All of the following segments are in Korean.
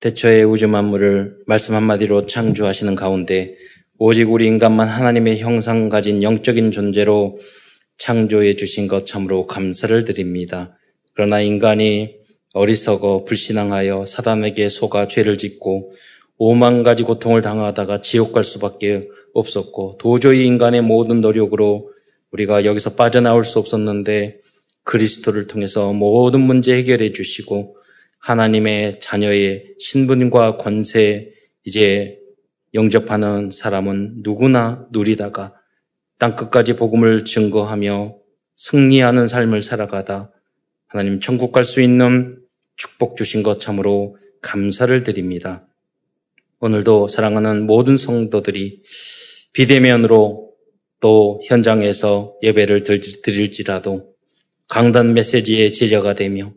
대처의 우주 만물을 말씀 한마디로 창조하시는 가운데 오직 우리 인간만 하나님의 형상 가진 영적인 존재로 창조해 주신 것 참으로 감사를 드립니다. 그러나 인간이 어리석어 불신앙하여 사단에게 속아 죄를 짓고 오만 가지 고통을 당하다가 지옥 갈 수밖에 없었고 도저히 인간의 모든 노력으로 우리가 여기서 빠져나올 수 없었는데 그리스도를 통해서 모든 문제 해결해 주시고 하나님의 자녀의 신분과 권세 이제 영접하는 사람은 누구나 누리다가 땅 끝까지 복음을 증거하며 승리하는 삶을 살아가다 하나님 천국 갈 수 있는 축복 주신 것 참으로 감사를 드립니다. 오늘도 사랑하는 모든 성도들이 비대면으로 또 현장에서 예배를 드릴지라도 강단 메시지의 제자가 되며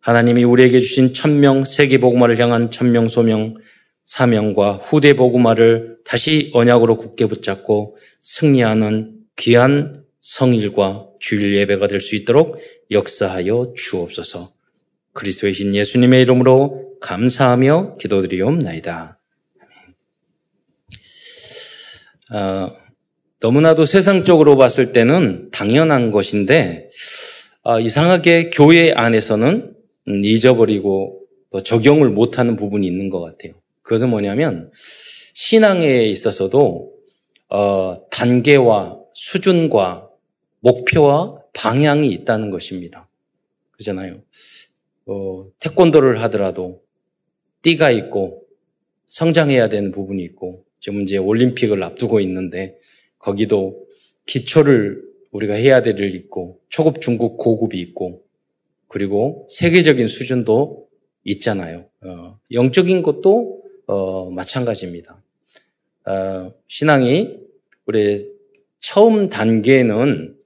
하나님이 우리에게 주신 천명 세계 복음화를 향한 천명 소명 사명과 후대 복음화를 다시 언약으로 굳게 붙잡고 승리하는 귀한 성일과 주일 예배가 될 수 있도록 역사하여 주옵소서. 그리스도의 신 예수님의 이름으로 감사하며 기도드리옵나이다. 어, 너무나도 세상적으로 봤을 때는 당연한 것인데 어, 이상하게 교회 안에서는 음, 잊어버리고 또 적용을 못하는 부분이 있는 것 같아요. 그것은 뭐냐면 신앙에 있어서도 어, 단계와 수준과 목표와 방향이 있다는 것입니다. 그렇잖아요. 어, 태권도를 하더라도 띠가 있고 성장해야 되는 부분이 있고 지금 이제 올림픽을 앞두고 있는데 거기도 기초를 우리가 해야 될 일 있고 초급, 중급, 고급이 있고 그리고 세계적인 수준도 있잖아요. 어, 영적인 것도 어, 마찬가지입니다. 어, 신앙이 우리 처음 단계는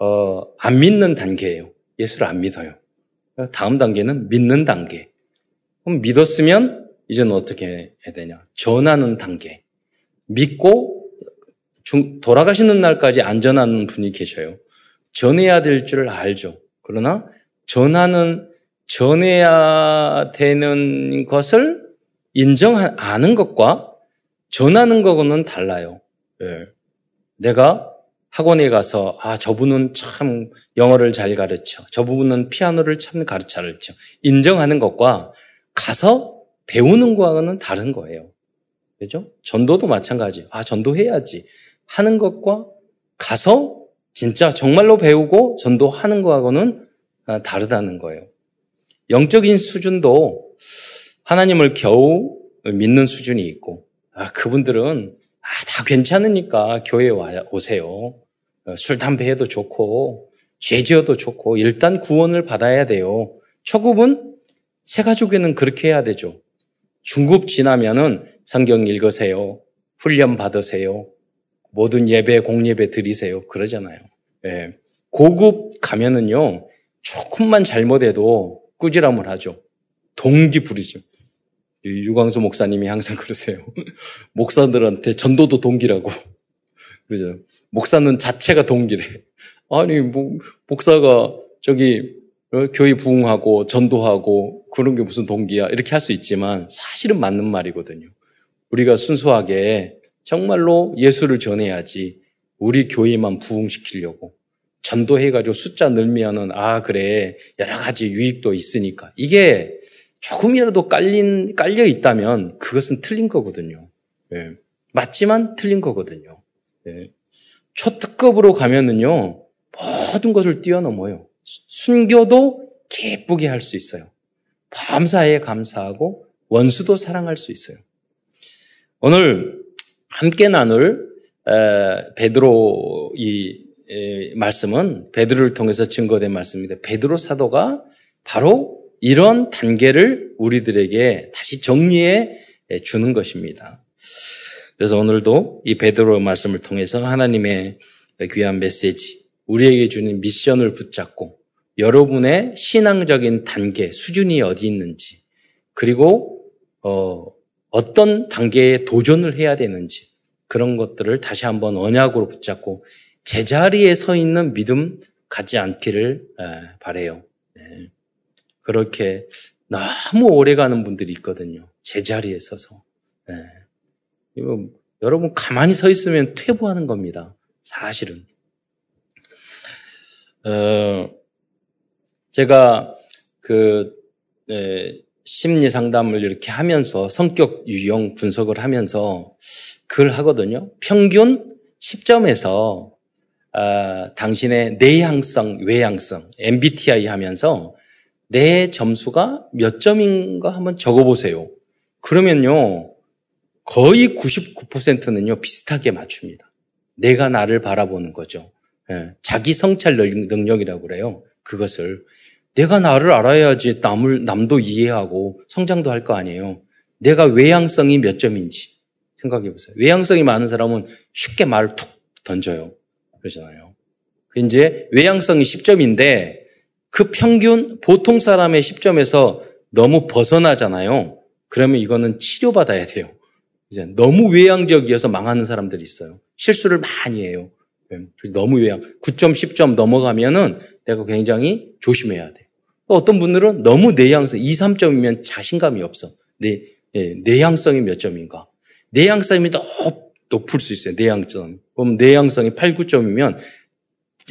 어, 안 믿는 단계예요. 예수를 안 믿어요. 다음 단계는 믿는 단계. 그럼 믿었으면 이제는 어떻게 해야 되냐? 전하는 단계. 믿고 중, 돌아가시는 날까지 안전한 분이 계셔요. 전해야 될 줄 알죠. 그러나 전하는 전해야 되는 것을 인정하는 것과 전하는 것은 달라요. 예. 내가 학원에 가서 아 저분은 참 영어를 잘 가르쳐, 저분은 피아노를 참 가르쳐 인정하는 것과 가서 배우는 거와는 다른 거예요. 그죠? 전도도 마찬가지. 아 전도해야지 하는 것과 가서 진짜 정말로 배우고 전도하는 거하고는 아, 다르다는 거예요. 영적인 수준도 하나님을 겨우 믿는 수준이 있고, 아, 그분들은 아, 다 괜찮으니까 교회에 와, 오세요. 어, 술, 담배 해도 좋고, 죄 지어도 좋고, 일단 구원을 받아야 돼요. 초급은 새 가족에는 그렇게 해야 되죠. 중급 지나면은 성경 읽으세요. 훈련 받으세요. 모든 예배, 공예배 드리세요. 그러잖아요. 예. 고급 가면은요, 조금만 잘못해도 꾸지람을 하죠. 동기 부리죠. 유광수 목사님이 항상 그러세요. 목사들한테 전도도 동기라고. 그러죠. 목사는 자체가 동기래. 아니, 뭐, 목사가 저기 어, 교회 부흥하고 전도하고 그런 게 무슨 동기야. 이렇게 할 수 있지만 사실은 맞는 말이거든요. 우리가 순수하게 정말로 예수를 전해야지 우리 교회만 부흥시키려고 전도해가지고 숫자 늘면은, 아, 그래. 여러 가지 유익도 있으니까. 이게 조금이라도 깔린, 깔려 있다면 그것은 틀린 거거든요. 예. 맞지만 틀린 거거든요. 예. 초특급으로 가면은요, 모든 것을 뛰어넘어요. 순교도 기쁘게 할 수 있어요. 밤사에 감사하고 원수도 사랑할 수 있어요. 오늘 함께 나눌 베드로 이 말씀은 베드로를 통해서 증거된 말씀입니다. 베드로 사도가 바로 이런 단계를 우리들에게 다시 정리해 주는 것입니다. 그래서 오늘도 이 베드로 말씀을 통해서 하나님의 귀한 메시지, 우리에게 주는 미션을 붙잡고 여러분의 신앙적인 단계, 수준이 어디 있는지, 그리고 어, 어떤 단계에 도전을 해야 되는지 그런 것들을 다시 한번 언약으로 붙잡고 제자리에 서 있는 믿음 갖지 않기를 바래요. 네. 그렇게 너무 오래 가는 분들이 있거든요. 제자리에 서서. 예. 여러분 가만히 서 있으면 퇴보하는 겁니다. 사실은. 어, 제가 그 에, 심리 상담을 이렇게 하면서 성격 유형 분석을 하면서 그걸 하거든요. 평균 10점에서 아, 당신의 내향성, 외향성, MBTI 하면서 내 점수가 몇 점인가 한번 적어보세요. 그러면요, 거의 99%는요, 비슷하게 맞춥니다. 내가 나를 바라보는 거죠. 예, 자기 성찰 능력이라고 그래요. 그것을. 내가 나를 알아야지 남을, 남도 이해하고 성장도 할 거 아니에요. 내가 외향성이 몇 점인지 생각해 보세요. 외향성이 많은 사람은 쉽게 말을 툭 던져요. 그러잖아요. 이제 외향성이 10점인데 그 평균 보통 사람의 10점에서 너무 벗어나잖아요. 그러면 이거는 치료받아야 돼요. 이제 너무 외향적이어서 망하는 사람들이 있어요. 실수를 많이 해요. 너무 외향. 9점, 10점 넘어가면은 내가 굉장히 조심해야 돼. 어떤 분들은 너무 내향성, 2, 3점이면 자신감이 없어. 내, 예, 내향성이 몇 점인가. 내향성이 높, 높을 수 있어요. 내향성. 그럼 내향성이 8, 9점이면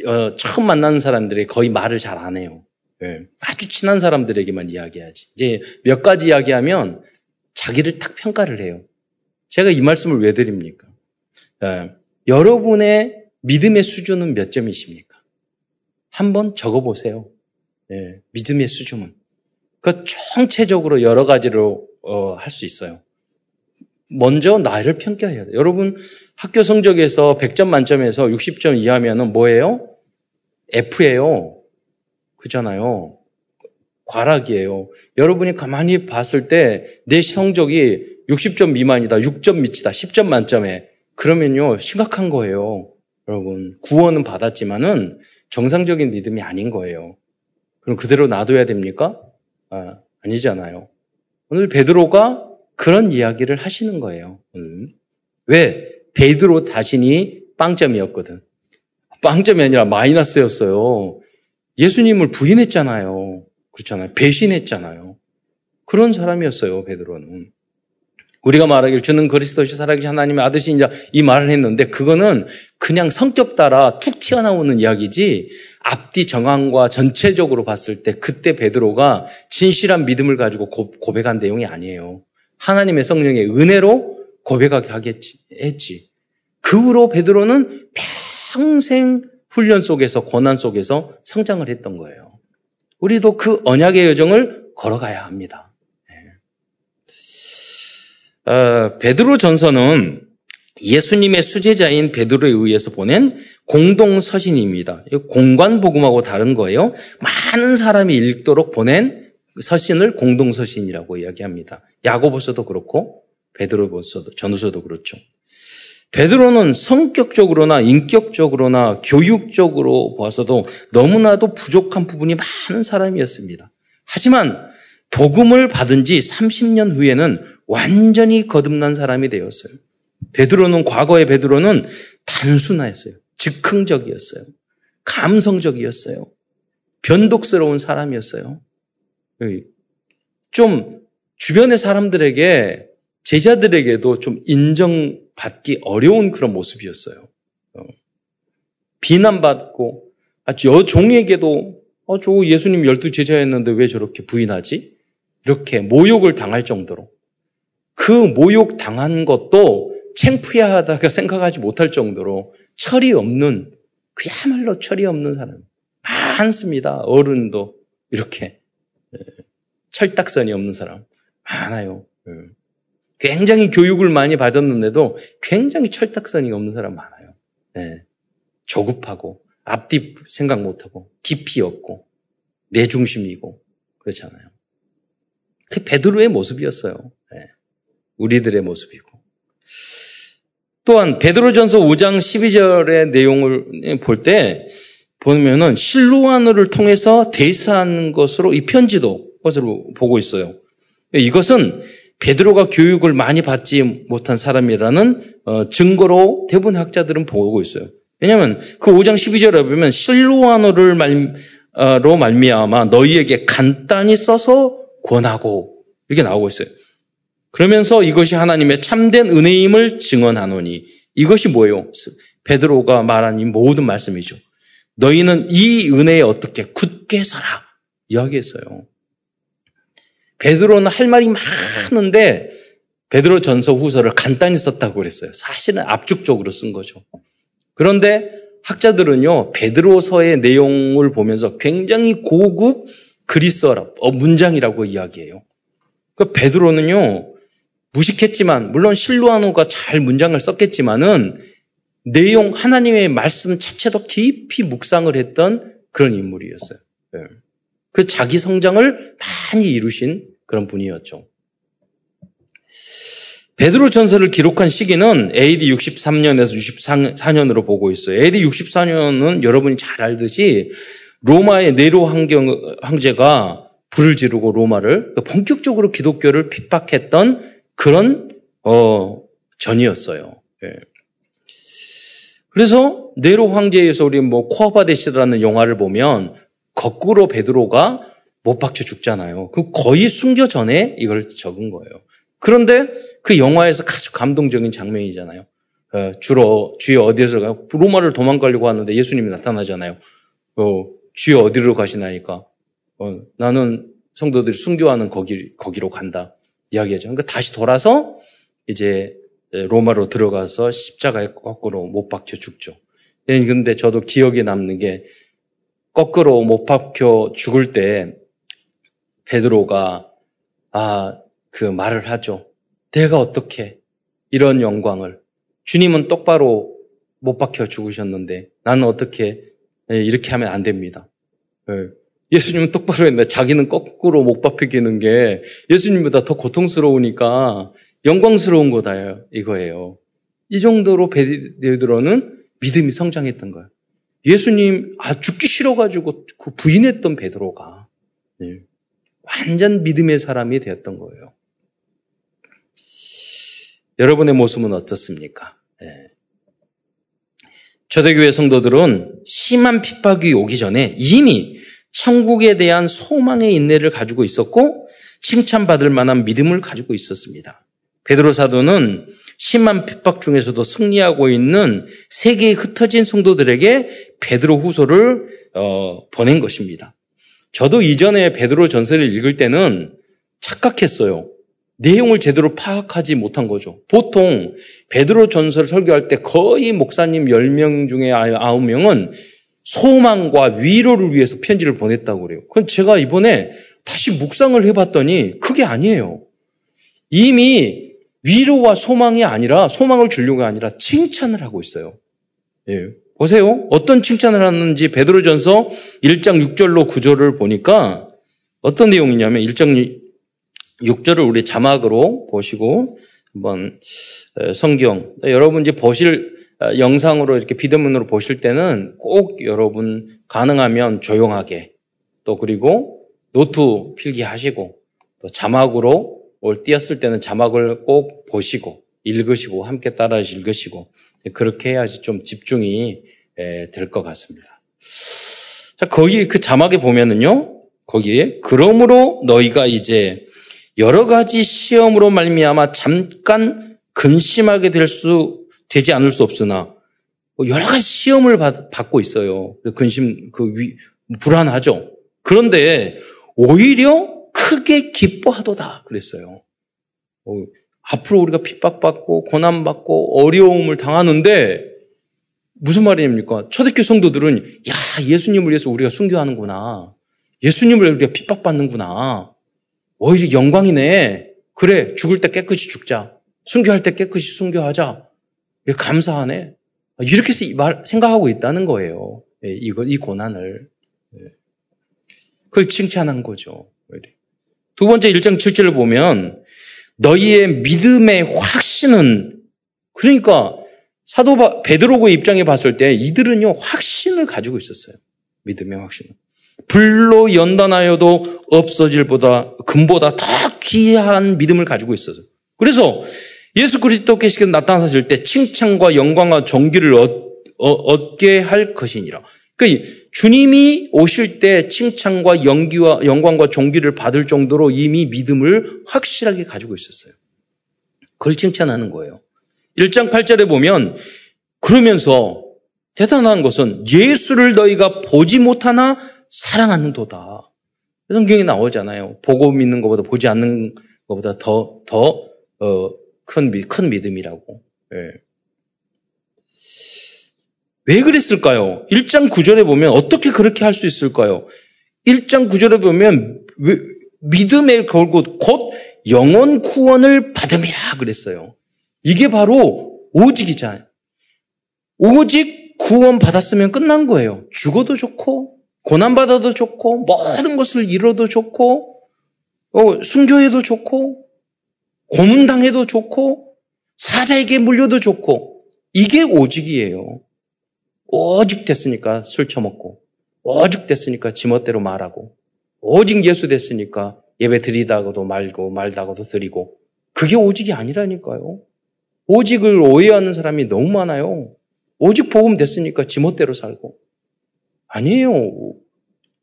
어, 처음 만나는 사람들이 거의 말을 잘 안 해요. 예, 아주 친한 사람들에게만 이야기하지. 이제 몇 가지 이야기하면 자기를 딱 평가를 해요. 제가 이 말씀을 왜 드립니까? 예, 여러분의 믿음의 수준은 몇 점이십니까? 한번 적어보세요. 예, 믿음의 수준은. 그 총체적으로 여러 가지로 어, 할 수 있어요. 먼저 나를 평가해야 돼요. 여러분 학교 성적에서 100점 만점에서 60점 이하면은 뭐예요? F예요. 그잖아요. 과락이에요. 여러분이 가만히 봤을 때 내 성적이 60점 미만이다, 6점 미치다, 10점 만점에 그러면요 심각한 거예요. 여러분 구원은 받았지만은 정상적인 믿음이 아닌 거예요. 그럼 그대로 놔둬야 됩니까? 아, 아니잖아요. 오늘 베드로가 그런 이야기를 하시는 거예요. 왜? 베드로 자신이 빵점이었거든. 빵점이 아니라 마이너스였어요. 예수님을 부인했잖아요. 그렇잖아요. 배신했잖아요. 그런 사람이었어요, 베드로는. 우리가 말하길 주는 그리스도시 살아계신 하나님의 아들이자 이 말을 했는데 그거는 그냥 성격 따라 툭 튀어나오는 이야기지 앞뒤 정황과 전체적으로 봤을 때 그때 베드로가 진실한 믿음을 가지고 고백한 내용이 아니에요. 하나님의 성령의 은혜로 고백하게 하겠지, 했지. 그 후로 베드로는 평생 훈련 속에서 고난 속에서 성장을 했던 거예요. 우리도 그 언약의 여정을 걸어가야 합니다. 네. 어, 베드로 전서는 예수님의 수제자인 베드로에 의해서 보낸 공동 서신입니다. 공관 복음하고 다른 거예요. 많은 사람이 읽도록 보낸 서신을 공동 서신이라고 이야기합니다. 야고보서도 그렇고 베드로보서도 전후서도 그렇죠. 베드로는 성격적으로나 인격적으로나 교육적으로 봐서도 너무나도 부족한 부분이 많은 사람이었습니다. 하지만 복음을 받은 지 30년 후에는 완전히 거듭난 사람이 되었어요. 베드로는 과거의 베드로는 단순했어요. 즉흥적이었어요. 감성적이었어요. 변덕스러운 사람이었어요. 좀 주변의 사람들에게 제자들에게도 좀 인정받기 어려운 그런 모습이었어요. 어. 비난받고 여종에게도 어, 저 예수님 열두 제자였는데 왜 저렇게 부인하지? 이렇게 모욕을 당할 정도로 그 모욕 당한 것도 창피하다고 생각하지 못할 정도로 철이 없는 그야말로 철이 없는 사람 많습니다. 어른도 이렇게 예, 철딱선이 없는 사람 많아요. 예. 굉장히 교육을 많이 받았는데도 굉장히 철딱선이 없는 사람 많아요. 네. 조급하고 앞뒤 생각 못하고 깊이 없고 내 중심이고 그렇잖아요. 그 베드로의 모습이었어요. 네. 우리들의 모습이고. 또한 베드로전서 5장 12절의 내용을 볼 때 보면은 실로아노를 통해서 대사한 것으로 이 편지도 것으로 보고 있어요. 이것은 베드로가 교육을 많이 받지 못한 사람이라는 어, 증거로 대부분 학자들은 보고 있어요. 왜냐하면 그 5장 12절에 보면 실로아노를 말로 말미암아 너희에게 간단히 써서 권하고 이렇게 나오고 있어요. 그러면서 이것이 하나님의 참된 은혜임을 증언하노니 이것이 뭐예요? 베드로가 말한 이 모든 말씀이죠. 너희는 이 은혜에 어떻게 굳게 서라 이야기했어요. 베드로는 할 말이 많은데 베드로 전서 후서를 간단히 썼다고 그랬어요. 사실은 압축적으로 쓴 거죠. 그런데 학자들은요, 베드로서의 내용을 보면서 굉장히 고급 그리스어라, 어, 문장이라고 이야기해요. 그 베드로는요, 무식했지만, 물론 실루아노가 잘 문장을 썼겠지만은, 내용, 하나님의 말씀 자체도 깊이 묵상을 했던 그런 인물이었어요. 네. 그 자기 성장을 많이 이루신 그런 분이었죠. 베드로 전서를 기록한 시기는 AD 63년에서 64년으로 보고 있어요. AD 64년은 여러분이 잘 알듯이 로마의 네로 황경, 황제가 불을 지르고 로마를 본격적으로 기독교를 핍박했던 그런 어, 전이었어요. 예. 그래서 네로 황제에서 우리 뭐 코아바데시라는 영화를 보면 거꾸로 베드로가 못 박혀 죽잖아요. 그 거의 순교 전에 이걸 적은 거예요. 그런데 그 영화에서 아주 감동적인 장면이잖아요. 어, 주로 주여 어디에서 가 로마를 도망가려고 하는데 예수님이 나타나잖아요. 어, 주여 어디로 가시나니까 어, 나는 성도들이 순교하는 거기 거기로 간다 이야기하죠. 그러니까 다시 돌아서 이제 로마로 들어가서 십자가에 거꾸로 못 박혀 죽죠. 그런데 예, 저도 기억에 남는 게 거꾸로 못 박혀 죽을 때 베드로가 아 그 말을 하죠. 내가 어떻게 이런 영광을 주님은 똑바로 못 박혀 죽으셨는데 나는 어떻게 예, 이렇게 하면 안 됩니다. 예. 예수님은 똑바로 했는데 자기는 거꾸로 못 박히는 게 예수님보다 더 고통스러우니까 영광스러운 거다 이거예요. 이 정도로 베드로는 믿음이 성장했던 거예요. 예수님 아 죽기 싫어가지고 그 부인했던 베드로가 네. 완전 믿음의 사람이 되었던 거예요. 여러분의 모습은 어떻습니까? 네. 초대교회 성도들은 심한 핍박이 오기 전에 이미 천국에 대한 소망의 인내를 가지고 있었고 칭찬받을 만한 믿음을 가지고 있었습니다. 베드로 사도는 심한 핍박 중에서도 승리하고 있는 세계에 흩어진 성도들에게 베드로 후소를 어, 보낸 것입니다. 저도 이전에 베드로 전서를 읽을 때는 착각했어요. 내용을 제대로 파악하지 못한 거죠. 보통 베드로 전서를 설교할 때 거의 목사님 10명 중에 9명은 소망과 위로를 위해서 편지를 보냈다고 그래요. 그건 제가 이번에 다시 묵상을 해봤더니 그게 아니에요. 이미 위로와 소망이 아니라 소망을 주려고 아니라 칭찬을 하고 있어요. 예. 보세요. 어떤 칭찬을 하는지 베드로전서 1장 6절로 9절을 보니까 어떤 내용이냐면 1장 6절을 우리 자막으로 보시고 한번 성경 여러분 이제 보실 영상으로 이렇게 비대면으로 보실 때는 꼭 여러분 가능하면 조용하게 또 그리고 노트 필기하시고 또 자막으로 올 띄었을 때는 자막을 꼭 보시고 읽으시고 함께 따라 읽으시고 그렇게 해야지 좀 집중이 될 것 같습니다. 자, 거기 그 자막에 보면은요. 거기에 그러므로 너희가 이제 여러 가지 시험으로 말미암아 잠깐 근심하게 될 수 되지 않을 수 없으나 뭐 여러 가지 시험을 받, 고 있어요. 근심 그 위, 불안하죠. 그런데 오히려 크게 기뻐하도다 그랬어요. 어, 앞으로 우리가 핍박받고 고난받고 어려움을 당하는데 무슨 말입니까? 초대교 성도들은 야 예수님을 위해서 우리가 순교하는구나. 예수님을 우리가 핍박받는구나. 오히려 영광이네. 그래 죽을 때 깨끗이 죽자. 순교할 때 깨끗이 순교하자. 감사하네. 이렇게 생각하고 있다는 거예요. 예, 이거 이 고난을 예. 그걸 칭찬한 거죠. 두 번째 1장 7절을 보면 너희의 믿음의 확신은 그러니까 사도 베드로의 입장에 봤을 때 이들은요 확신을 가지고 있었어요. 믿음의 확신. 불로 연단하여도 없어질 보다 금보다 더 귀한 믿음을 가지고 있어서 그래서 예수 그리스도께서 나타나실 때 칭찬과 영광과 존귀를 얻게 할 것이니라. 그러니까 주님이 오실 때 칭찬과 연기와 영광과 존귀를 받을 정도로 이미 믿음을 확실하게 가지고 있었어요. 그걸 칭찬하는 거예요. 1장 8절에 보면 그러면서 대단한 것은 예수를 너희가 보지 못하나 사랑하는도다. 성경에 나오잖아요. 보고 믿는 것보다 보지 않는 것보다 더, 더, 어, 믿음이라고. 예. 왜 그랬을까요? 1장 9절에 보면 어떻게 그렇게 할 수 있을까요? 1장 9절에 보면 믿음에 걸고 곧 영원 구원을 받음이라 그랬어요. 이게 바로 오직이잖아요. 오직 구원 받았으면 끝난 거예요. 죽어도 좋고, 고난 받아도 좋고, 모든 것을 잃어도 좋고, 어, 순교해도 좋고, 고문당해도 좋고, 사자에게 물려도 좋고, 이게 오직이에요. 오직 됐으니까 술 처먹고, 오직 됐으니까 지멋대로 말하고, 오직 예수 됐으니까 예배 드리다가도 말고, 말다가도 드리고, 그게 오직이 아니라니까요. 오직을 오해하는 사람이 너무 많아요. 오직 복음 됐으니까 지멋대로 살고. 아니에요.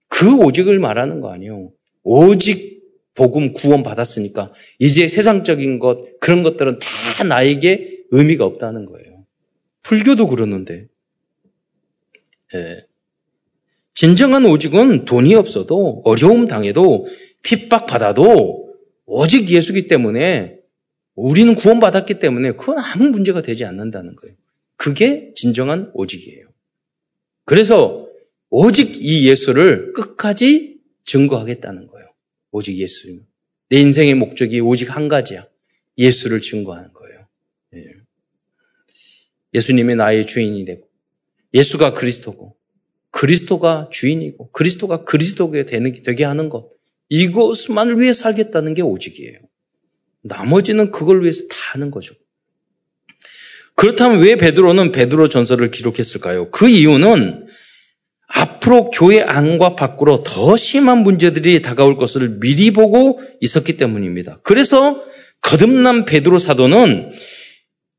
그 오직을 말하는 거 아니에요. 오직 복음 구원 받았으니까 이제 세상적인 것 그런 것들은 다 나에게 의미가 없다는 거예요. 불교도 그러는데. 예. 진정한 오직은 돈이 없어도 어려움 당해도 핍박 받아도 오직 예수기 때문에 우리는 구원받았기 때문에 그건 아무 문제가 되지 않는다는 거예요. 그게 진정한 오직이에요. 그래서 오직 이 예수를 끝까지 증거하겠다는 거예요. 오직 예수. 내 인생의 목적이 오직 한 가지야. 예수를 증거하는 거예요. 예. 예수님이 나의 주인이 되고, 예수가 그리스도고, 그리스도가 주인이고, 그리스도가 그리스도가 되게 하는 것. 이것만을 위해 살겠다는 게 오직이에요. 나머지는 그걸 위해서 다 하는 거죠. 그렇다면 왜 베드로는 베드로 전설을 기록했을까요? 그 이유는 앞으로 교회 안과 밖으로 더 심한 문제들이 다가올 것을 미리 보고 있었기 때문입니다. 그래서 거듭난 베드로 사도는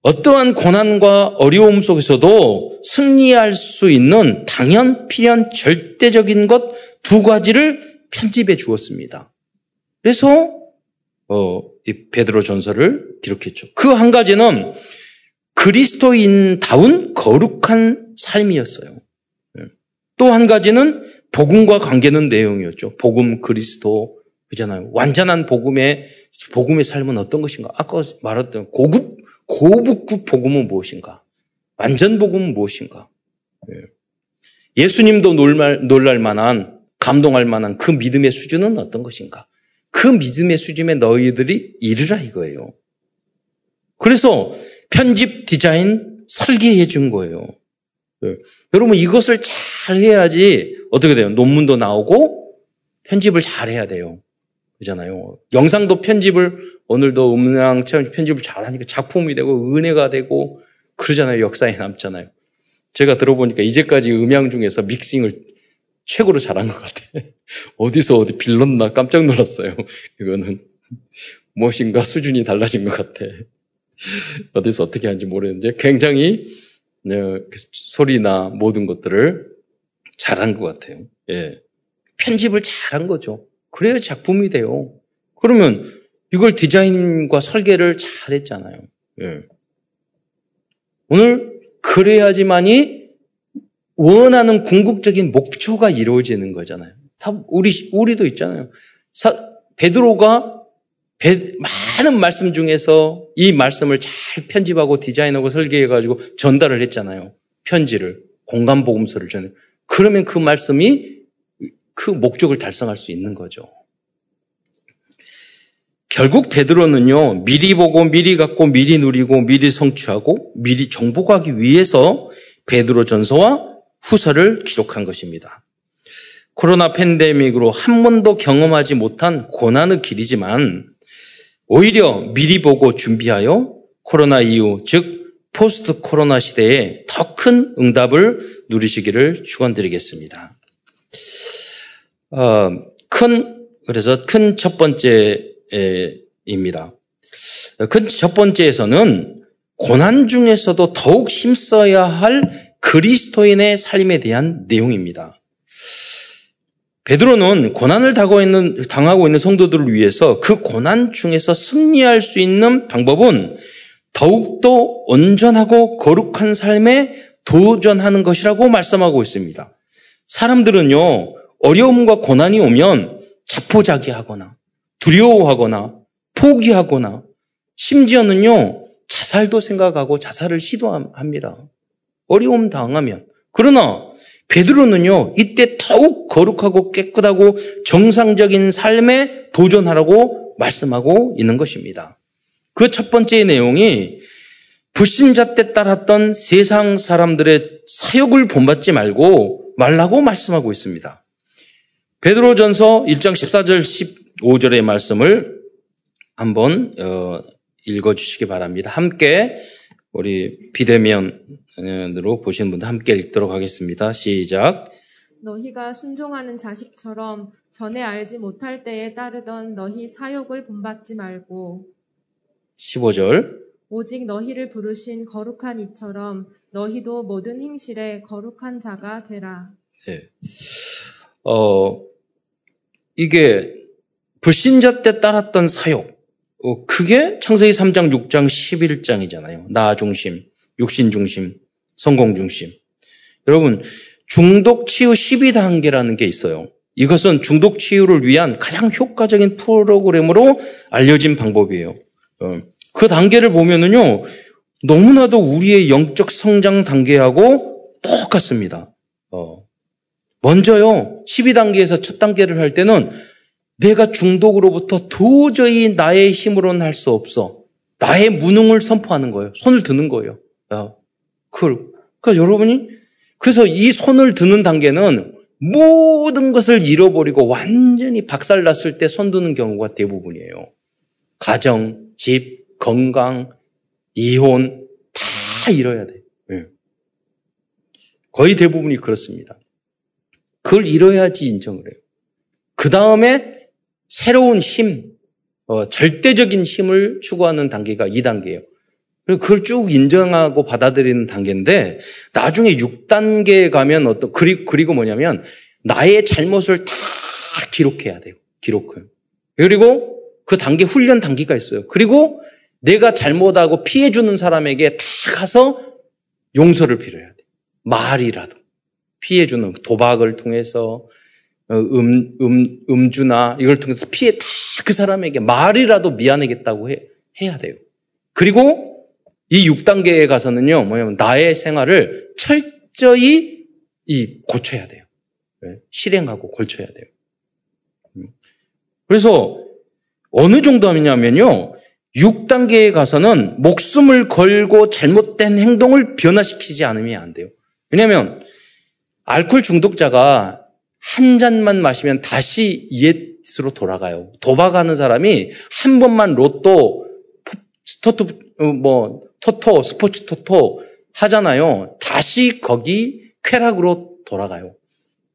어떠한 고난과 어려움 속에서도 승리할 수 있는 당연, 필연, 절대적인 것 두 가지를 편집해 주었습니다. 그래서 어, 이 베드로 전설을 기록했죠. 그 한 가지는 그리스도인다운 거룩한 삶이었어요. 예. 또한 가지는 복음과 관계는 내용이었죠. 복음 그리스도 그잖아요. 완전한 복음의 복음의 삶은 어떤 것인가? 아까 말했던 고급 고북급 복음은 무엇인가? 완전 복음은 무엇인가? 예. 수님도 놀랄, 만한 감동할 만한 그 믿음의 수준은 어떤 것인가? 그 믿음의 수준에 너희들이 이르라 이거예요. 그래서 편집, 디자인, 설계해 준 거예요. 네. 여러분 이것을 잘 해야지 어떻게 돼요? 논문도 나오고 편집을 잘 해야 돼요. 그잖아요. 영상도 편집을 오늘도 음량 편집을 잘 하니까 작품이 되고 은혜가 되고 그러잖아요. 역사에 남잖아요. 제가 들어보니까 이제까지 음향 중에서 믹싱을 최고로 잘한 것 같아. 어디서 어디 빌렸나 깜짝 놀랐어요. 이거는 무엇인가 수준이 달라진 것 같아. 어디서 어떻게 하는지 모르겠는데 굉장히 네, 그 소리나 모든 것들을 잘한 것 같아요. 예. 편집을 잘한 거죠. 그래야 작품이 돼요. 그러면 이걸 디자인과 설계를 잘 했잖아요. 예. 오늘 그래야지만이 원하는 궁극적인 목표가 이루어지는 거잖아요. 우리, 우리도 있잖아요. 사, 베드로가 많은 말씀 중에서 이 말씀을 잘 편집하고 디자인하고 설계해가지고 전달을 했잖아요. 편지를, 공간 복음서를 전해. 그러면 그 말씀이 그 목적을 달성할 수 있는 거죠. 결국 베드로는요, 미리 보고, 미리 갖고, 미리 누리고, 미리 성취하고, 미리 정복하기 위해서 베드로 전서와 후서를 기록한 것입니다. 코로나 팬데믹으로 한 번도 경험하지 못한 고난의 길이지만 오히려 미리 보고 준비하여 코로나 이후, 즉, 포스트 코로나 시대에 더 큰 응답을 누리시기를 축원드리겠습니다. 어, 큰, 그래서 큰 첫 번째입니다. 큰 첫 번째에서는 고난 중에서도 더욱 힘써야 할 그리스도인의 삶에 대한 내용입니다. 베드로는 고난을 당하고 있는, 성도들을 위해서 그 고난 중에서 승리할 수 있는 방법은 더욱더 온전하고 거룩한 삶에 도전하는 것이라고 말씀하고 있습니다. 사람들은요, 어려움과 고난이 오면 자포자기하거나 두려워하거나 포기하거나 심지어는요, 자살도 생각하고 자살을 시도합니다. 어려움 당하면. 그러나 베드로는요, 이때 더욱 거룩하고 깨끗하고 정상적인 삶에 도전하라고 말씀하고 있는 것입니다. 그 첫 번째 내용이 불신자 때 따랐던 세상 사람들의 사욕을 본받지 말고 말라고 말씀하고 있습니다. 베드로전서 1장 14절 15절의 말씀을 한번 어, 읽어 주시기 바랍니다. 함께 우리 비대면으로 보시는 분들 함께 읽도록 하겠습니다. 시작. 너희가 순종하는 자식처럼 전에 알지 못할 때에 따르던 너희 사욕을 본받지 말고 15절 오직 너희를 부르신 거룩한 이처럼 너희도 모든 행실에 거룩한 자가 되라. 네. 어, 이게 불신자 때 따랐던 사욕. 어, 그게 창세기 3장, 6장, 11장이잖아요. 나 중심, 육신 중심, 성공 중심. 여러분, 중독 치유 12단계라는 게 있어요. 이것은 중독 치유를 위한 가장 효과적인 프로그램으로 알려진 방법이에요. 어, 그 단계를 보면은요, 너무나도 우리의 영적 성장 단계하고 똑같습니다. 어, 먼저요, 12단계에서 첫 단계를 할 때는 내가 중독으로부터 도저히 나의 힘으로는 할 수 없어. 나의 무능을 선포하는 거예요. 손을 드는 거예요. 그, 그러니까 여러분이 그래서 이 손을 드는 단계는 모든 것을 잃어버리고 완전히 박살났을 때 손 드는 경우가 대부분이에요. 가정, 집, 건강, 이혼 다 잃어야 돼. 네. 거의 대부분이 그렇습니다. 그걸 잃어야지 인정을 해요. 그 다음에 새로운 힘, 어, 절대적인 힘을 추구하는 단계가 2단계예요. 그리고 그걸 쭉 인정하고 받아들이는 단계인데 나중에 6단계에 가면 어떤 그리, 그리고 뭐냐면 나의 잘못을 다 기록해야 돼요. 기록을. 그리고 그 단계 훈련 단계가 있어요. 그리고 내가 잘못하고 피해 주는 사람에게 다 가서 용서를 빌어야 돼. 말이라도. 피해주는 도박을 통해서 어, 음, 음, 음주나 이걸 통해서 피해 다 그 사람에게 말이라도 미안하겠다고 해, 해야 돼요. 그리고 이 6단계에 가서는요, 뭐냐면 나의 생활을 철저히 이 고쳐야 돼요. 네, 실행하고 고쳐야 돼요. 음. 그래서 어느 정도 하냐면요, 6단계에 가서는 목숨을 걸고 잘못된 행동을 변화시키지 않으면 안 돼요. 왜냐하면 알코올 중독자가 한 잔만 마시면 다시 옛으로 돌아가요. 도박하는 사람이 한 번만 로또, 스토토, 어, 뭐, 토토, 스포츠 토토 하잖아요. 다시 거기 쾌락으로 돌아가요.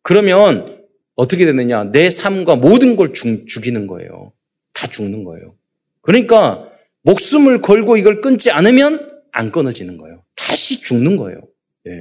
그러면 어떻게 되느냐? 내 삶과 모든 걸 죽, 죽이는 거예요. 다 죽는 거예요. 그러니까 목숨을 걸고 이걸 끊지 않으면 안 끊어지는 거예요. 다시 죽는 거예요. 예.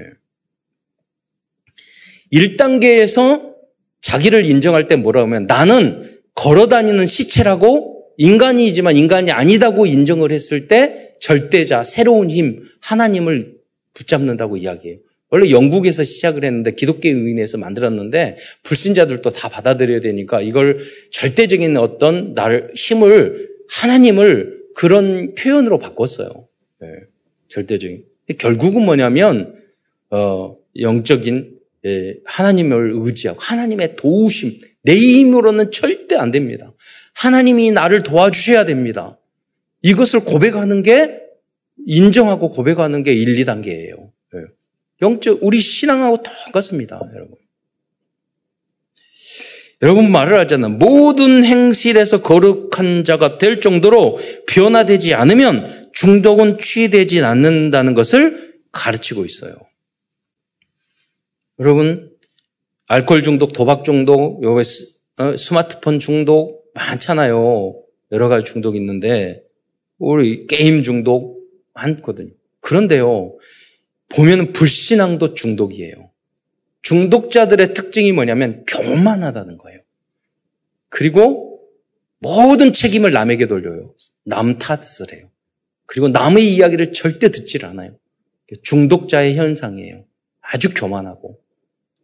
1단계에서 자기를 인정할 때 뭐라고 하면 나는 걸어 다니는 시체라고 인간이지만 인간이 아니다고 인정을 했을 때 절대자, 새로운 힘, 하나님을 붙잡는다고 이야기해요. 원래 영국에서 시작을 했는데 기독교 의인에서 만들었는데 불신자들도 다 받아들여야 되니까 이걸 절대적인 어떤 나를 힘을 하나님을 그런 표현으로 바꿨어요. 네, 절대적인. 결국은 뭐냐면 어, 영적인 예, 하나님을 의지하고 하나님의 도우심, 내 힘으로는 절대 안 됩니다. 하나님이 나를 도와주셔야 됩니다. 이것을 고백하는 게 인정하고 고백하는 게 1, 2단계예요. 예. 영적 우리 신앙하고 똑같습니다, 여러분. 여러분 말을 하잖아요. 모든 행실에서 거룩한 자가 될 정도로 변화되지 않으면 중독은 취되지 않는다는 것을 가르치고 있어요. 여러분, 알코올 중독, 도박 중독, 요 어, 스마트폰 중독 많잖아요. 여러 가지 중독 있는데, 우리 게임 중독 많거든요. 그런데요, 보면 불신앙도 중독이에요. 중독자들의 특징이 뭐냐면 교만하다는 거예요. 그리고 모든 책임을 남에게 돌려요. 남 탓을 해요. 그리고 남의 이야기를 절대 듣질 않아요. 중독자의 현상이에요. 아주 교만하고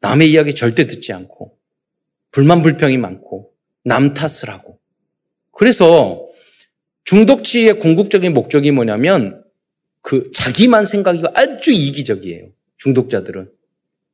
남의 이야기 절대 듣지 않고 불만 불평이 많고 남 탓을 하고 그래서 중독치의 궁극적인 목적이 뭐냐면 그 자기만 생각이 아주 이기적이에요. 중독자들은.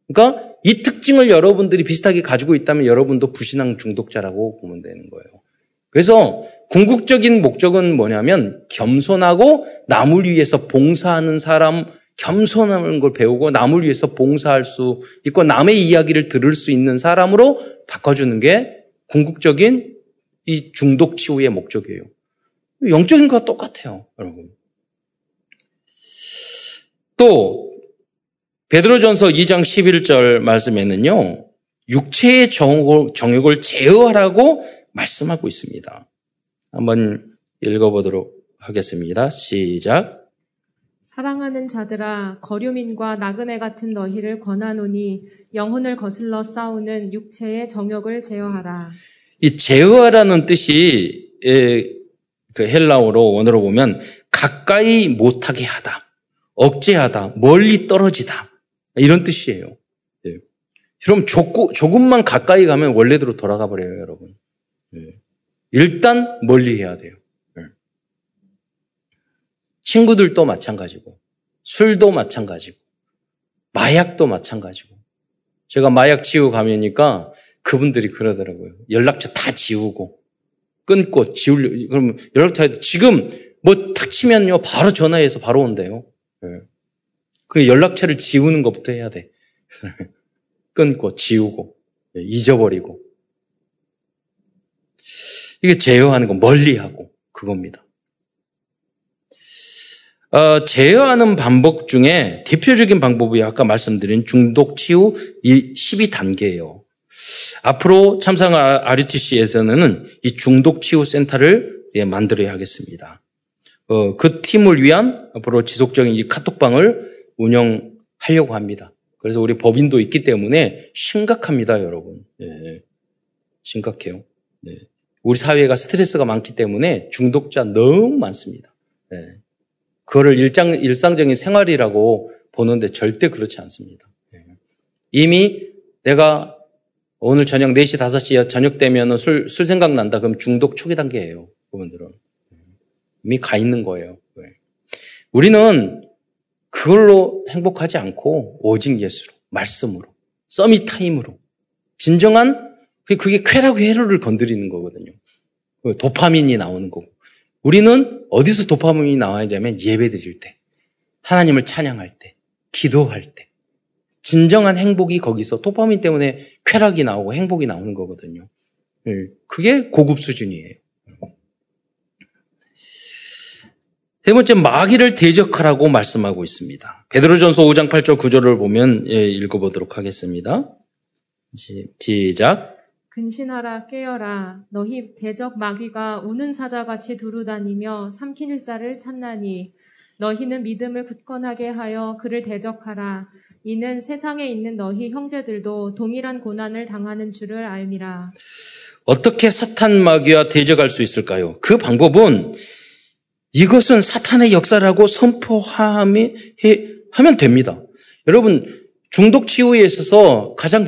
그러니까 이 특징을 여러분들이 비슷하게 가지고 있다면 여러분도 부신앙 중독자라고 보면 되는 거예요. 그래서 궁극적인 목적은 뭐냐면 겸손하고 남을 위해서 봉사하는 사람, 겸손한 걸 배우고 남을 위해서 봉사할 수 있고 남의 이야기를 들을 수 있는 사람으로 바꿔주는 게 궁극적인 이 중독 치유의 목적이에요. 영적인 것과 똑같아요, 여러분. 또 베드로전서 2장 11절 말씀에는요. 육체의 정욕을 제어하라고 말씀하고 있습니다. 한번 읽어보도록 하겠습니다. 시작. 사랑하는 자들아 거류민과 나그네 같은 너희를 권하노니 영혼을 거슬러 싸우는 육체의 정욕을 제어하라. 이 제어하라는 뜻이 그 헬라어로 원어로 보면 가까이 못하게 하다, 억제하다, 멀리 떨어지다 이런 뜻이에요. 예. 그럼 조고, 조금만 가까이 가면 원래대로 돌아가 버려요, 여러분. 예. 일단 멀리 해야 돼요. 예. 친구들도 마찬가지고, 술도 마찬가지고, 마약도 마찬가지고. 제가 마약 치유 가면이니까 그분들이 그러더라고요. 연락처 다 지우고, 끊고 지우려 그럼 연락처 지금 뭐 탁 치면요 바로 전화해서 바로 온대요. 네. 그 연락처를 지우는 것부터 해야 돼. 끊고 지우고 예, 잊어버리고 이게 제어하는 거 멀리하고 그겁니다. 어, 제어하는 방법 중에 대표적인 방법이 아까 말씀드린 중독 치유 12단계예요. 앞으로 참상 RUTC에서는 이 중독 치유 센터를 예, 만들어야 하겠습니다. 어, 그 팀을 위한 앞으로 지속적인 이 카톡방을 운영하려고 합니다. 그래서 우리 법인도 있기 때문에 심각합니다, 여러분. 예, 심각해요. 네. 우리 사회가 스트레스가 많기 때문에 중독자 너무 많습니다. 예. 그거를 일상, 일상적인 생활이라고 보는데 절대 그렇지 않습니다. 예. 이미 내가 오늘 저녁 4시, 5시 저녁 되면 술, 술 생각난다. 그럼 중독 초기 단계예요. 그분들은. 이미 가 있는 거예요. 우리는 그걸로 행복하지 않고 오직 예수로, 말씀으로, 서밋 타임으로, 진정한 그게 쾌락 회로를 건드리는 거거든요. 그 도파민이 나오는 거고. 우리는 어디서 도파민이 나와야 되냐면 예배 드릴 때, 하나님을 찬양할 때, 기도할 때, 진정한 행복이 거기서 도파민 때문에 쾌락이 나오고 행복이 나오는 거거든요. 예, 그게 고급 수준이에요. 세 번째 마귀를 대적하라고 말씀하고 있습니다. 베드로전서 5장 8절 9절을 보면 예, 읽어보도록 하겠습니다. 시작. 근신하라 깨어라 너희 대적 마귀가 우는 사자같이 두루다니며 삼키는 자를 찾나니 너희는 믿음을 굳건하게 하여 그를 대적하라 이는 세상에 있는 너희 형제들도 동일한 고난을 당하는 줄을 알미라. 어떻게 사탄 마귀와 대적할 수 있을까요? 그 방법은 이것은 사탄의 역사라고 선포하면 됩니다. 여러분, 중독 치유에 있어서 가장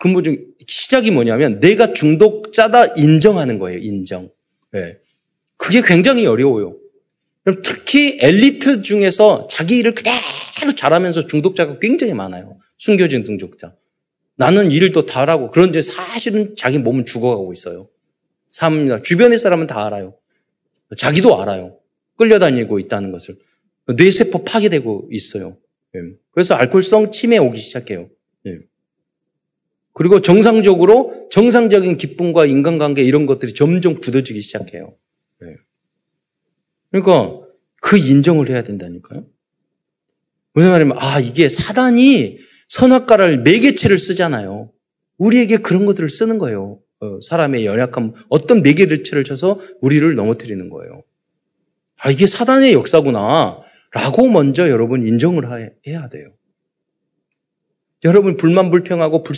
근본적 시작이 뭐냐면 내가 중독자다 인정하는 거예요. 인정. 네. 그게 굉장히 어려워요. 특히 엘리트 중에서 자기 일을 그대로 잘하면서 중독자가 굉장히 많아요. 숨겨진 중독자. 나는 일도 다 하고 그런데 사실은 자기 몸은 죽어가고 있어요. 삶 주변의 사람은 다 알아요. 자기도 알아요. 끌려다니고 있다는 것을. 뇌세포 파괴되고 있어요. 예. 그래서 알코올성 치매 오기 시작해요. 예. 그리고 정상적으로 정상적인 기쁨과 인간관계 이런 것들이 점점 굳어지기 시작해요. 예. 그러니까 그 인정을 해야 된다니까요. 무슨 말이냐면, 아, 이게 사단이 선악과를 매개체를 쓰잖아요. 우리에게 그런 것들을 쓰는 거예요. 어, 사람의 연약함, 어떤 매개체를 쳐서 우리를 넘어뜨리는 거예요. 아, 이게 사단의 역사구나. 라고 먼저 여러분 인정을 해야 돼요. 여러분 불만 불평하고 불,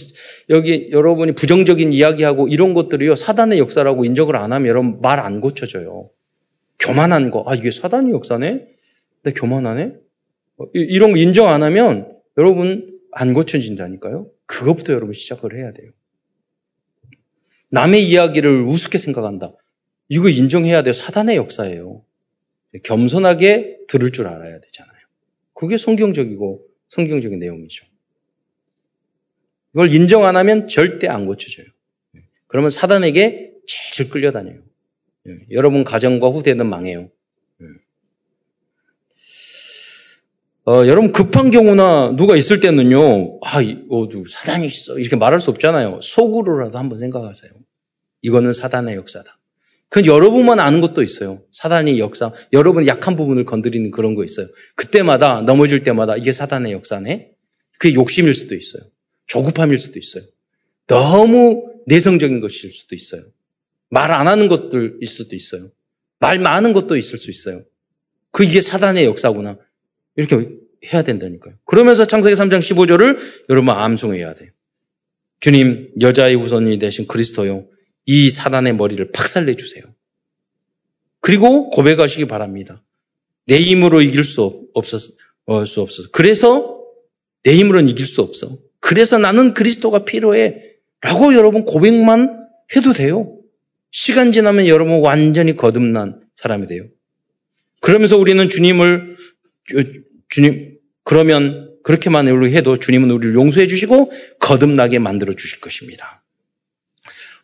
여기 여러분이 부정적인 이야기하고 이런 것들이요 사단의 역사라고 인정을 안 하면 여러분 말 안 고쳐져요. 교만한 거, 아 이게 사단의 역사네? 근데 교만하네? 어, 이런 거 인정 안 하면 여러분 안 고쳐진다니까요. 그것부터 여러분 시작을 해야 돼요. 남의 이야기를 우습게 생각한다. 이거 인정해야 돼요. 사단의 역사예요. 겸손하게 들을 줄 알아야 되잖아요. 그게 성경적이고 성경적인 내용이죠. 이걸 인정 안 하면 절대 안 고쳐져요. 그러면 사단에게 제일 끌려다녀요. 여러분 가정과 후대는 망해요. 어, 여러분 급한 경우나 누가 있을 때는요, 아, 어, 사단이 있어 이렇게 말할 수 없잖아요. 속으로라도 한번 생각하세요. 이거는 사단의 역사다. 그건 여러분만 아는 것도 있어요. 사단의 역사, 여러분 약한 부분을 건드리는 그런 거 있어요. 그때마다 넘어질 때마다 이게 사단의 역사네. 그게 욕심일 수도 있어요. 조급함일 수도 있어요. 너무 내성적인 것일 수도 있어요. 말 안 하는 것들일 수도 있어요. 말 많은 것도 있을 수 있어요. 그 이게 사단의 역사구나. 이렇게 해야 된다니까요. 그러면서 창세기 3장 15절을 여러분 암송해야 돼요. 주님, 여자의 후손이 되신 그리스도요. 이 사단의 머리를 박살내 주세요. 그리고 고백하시기 바랍니다. 내 힘으로 이길 수 없었, 어, 수 없어서. 그래서 내 힘으로는 이길 수 없어. 그래서 나는 그리스도가 필요해. 라고 여러분 고백만 해도 돼요. 시간 지나면 여러분 완전히 거듭난 사람이 돼요. 그러면서 우리는 주님을 주님, 그러면 그렇게만 해도 주님은 우리를 용서해 주시고 거듭나게 만들어 주실 것입니다.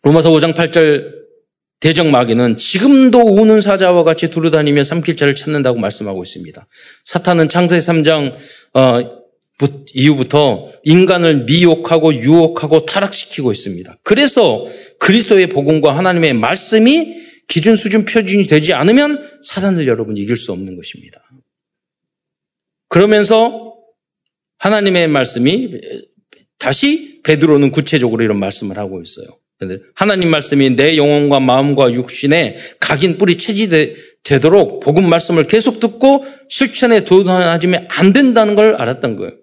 로마서 5장 8절 대적 마귀는 지금도 우는 사자와 같이 두루다니며 삼킬 자를 찾는다고 말씀하고 있습니다. 사탄은 창세 3장 어, 이후부터 인간을 미혹하고 유혹하고 타락시키고 있습니다. 그래서 그리스도의 복음과 하나님의 말씀이 기준 수준 표준이 되지 않으면 사단을 여러분 이길 수 없는 것입니다. 그러면서 하나님의 말씀이 다시 베드로는 구체적으로 이런 말씀을 하고 있어요. 하나님 말씀이 내 영혼과 마음과 육신에 각인 뿌리 체지되도록 복음 말씀을 계속 듣고 실천에 도전하지면 안 된다는 걸 알았던 거예요.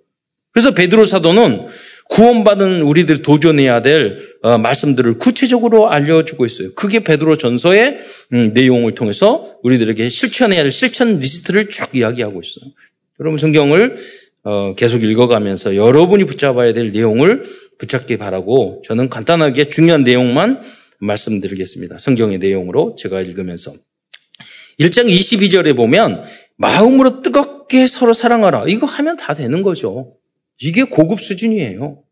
그래서 베드로 사도는 구원받은 우리들이 도전해야 될 어, 말씀들을 구체적으로 알려주고 있어요. 그게 베드로 전서의 음, 내용을 통해서 우리들에게 실천해야 할 실천 리스트를 쭉 이야기하고 있어요. 여러분 성경을 어, 계속 읽어가면서 여러분이 붙잡아야 될 내용을 붙잡기 바라고 저는 간단하게 중요한 내용만 말씀드리겠습니다. 성경의 내용으로 제가 읽으면서 1장 22절에 보면 마음으로 뜨겁게 서로 사랑하라. 이거 하면 다 되는 거죠. 이게 고급 수준이에요.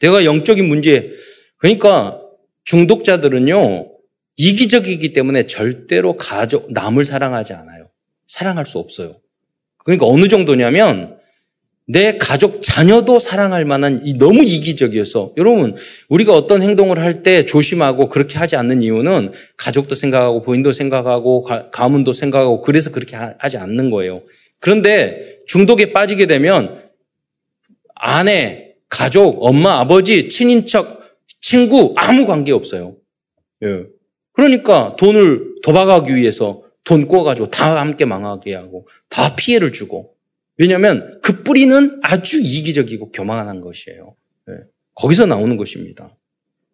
내가 영적인 문제 그러니까 중독자들은요 이기적이기 때문에 절대로 가족 남을 사랑하지 않아요. 사랑할 수 없어요. 그러니까 어느 정도냐면 내 가족 자녀도 사랑할 만한 이 너무 이기적이어서 여러분 우리가 어떤 행동을 할 때 조심하고 그렇게 하지 않는 이유는 가족도 생각하고 부인도 생각하고 가, 가문도 생각하고 그래서 그렇게 하 지 않는 거예요. 그런데 중독에 빠지게 되면 아내, 가족, 엄마, 아버지, 친인척, 친구 아무 관계 없어요. 예. 그러니까 돈을 도박하기 위해서 돈 꿔가지고 다 함께 망하게 하고 다 피해를 주고 왜냐하면 그 뿌리는 아주 이기적이고 교만한 것이에요. 네. 거기서 나오는 것입니다.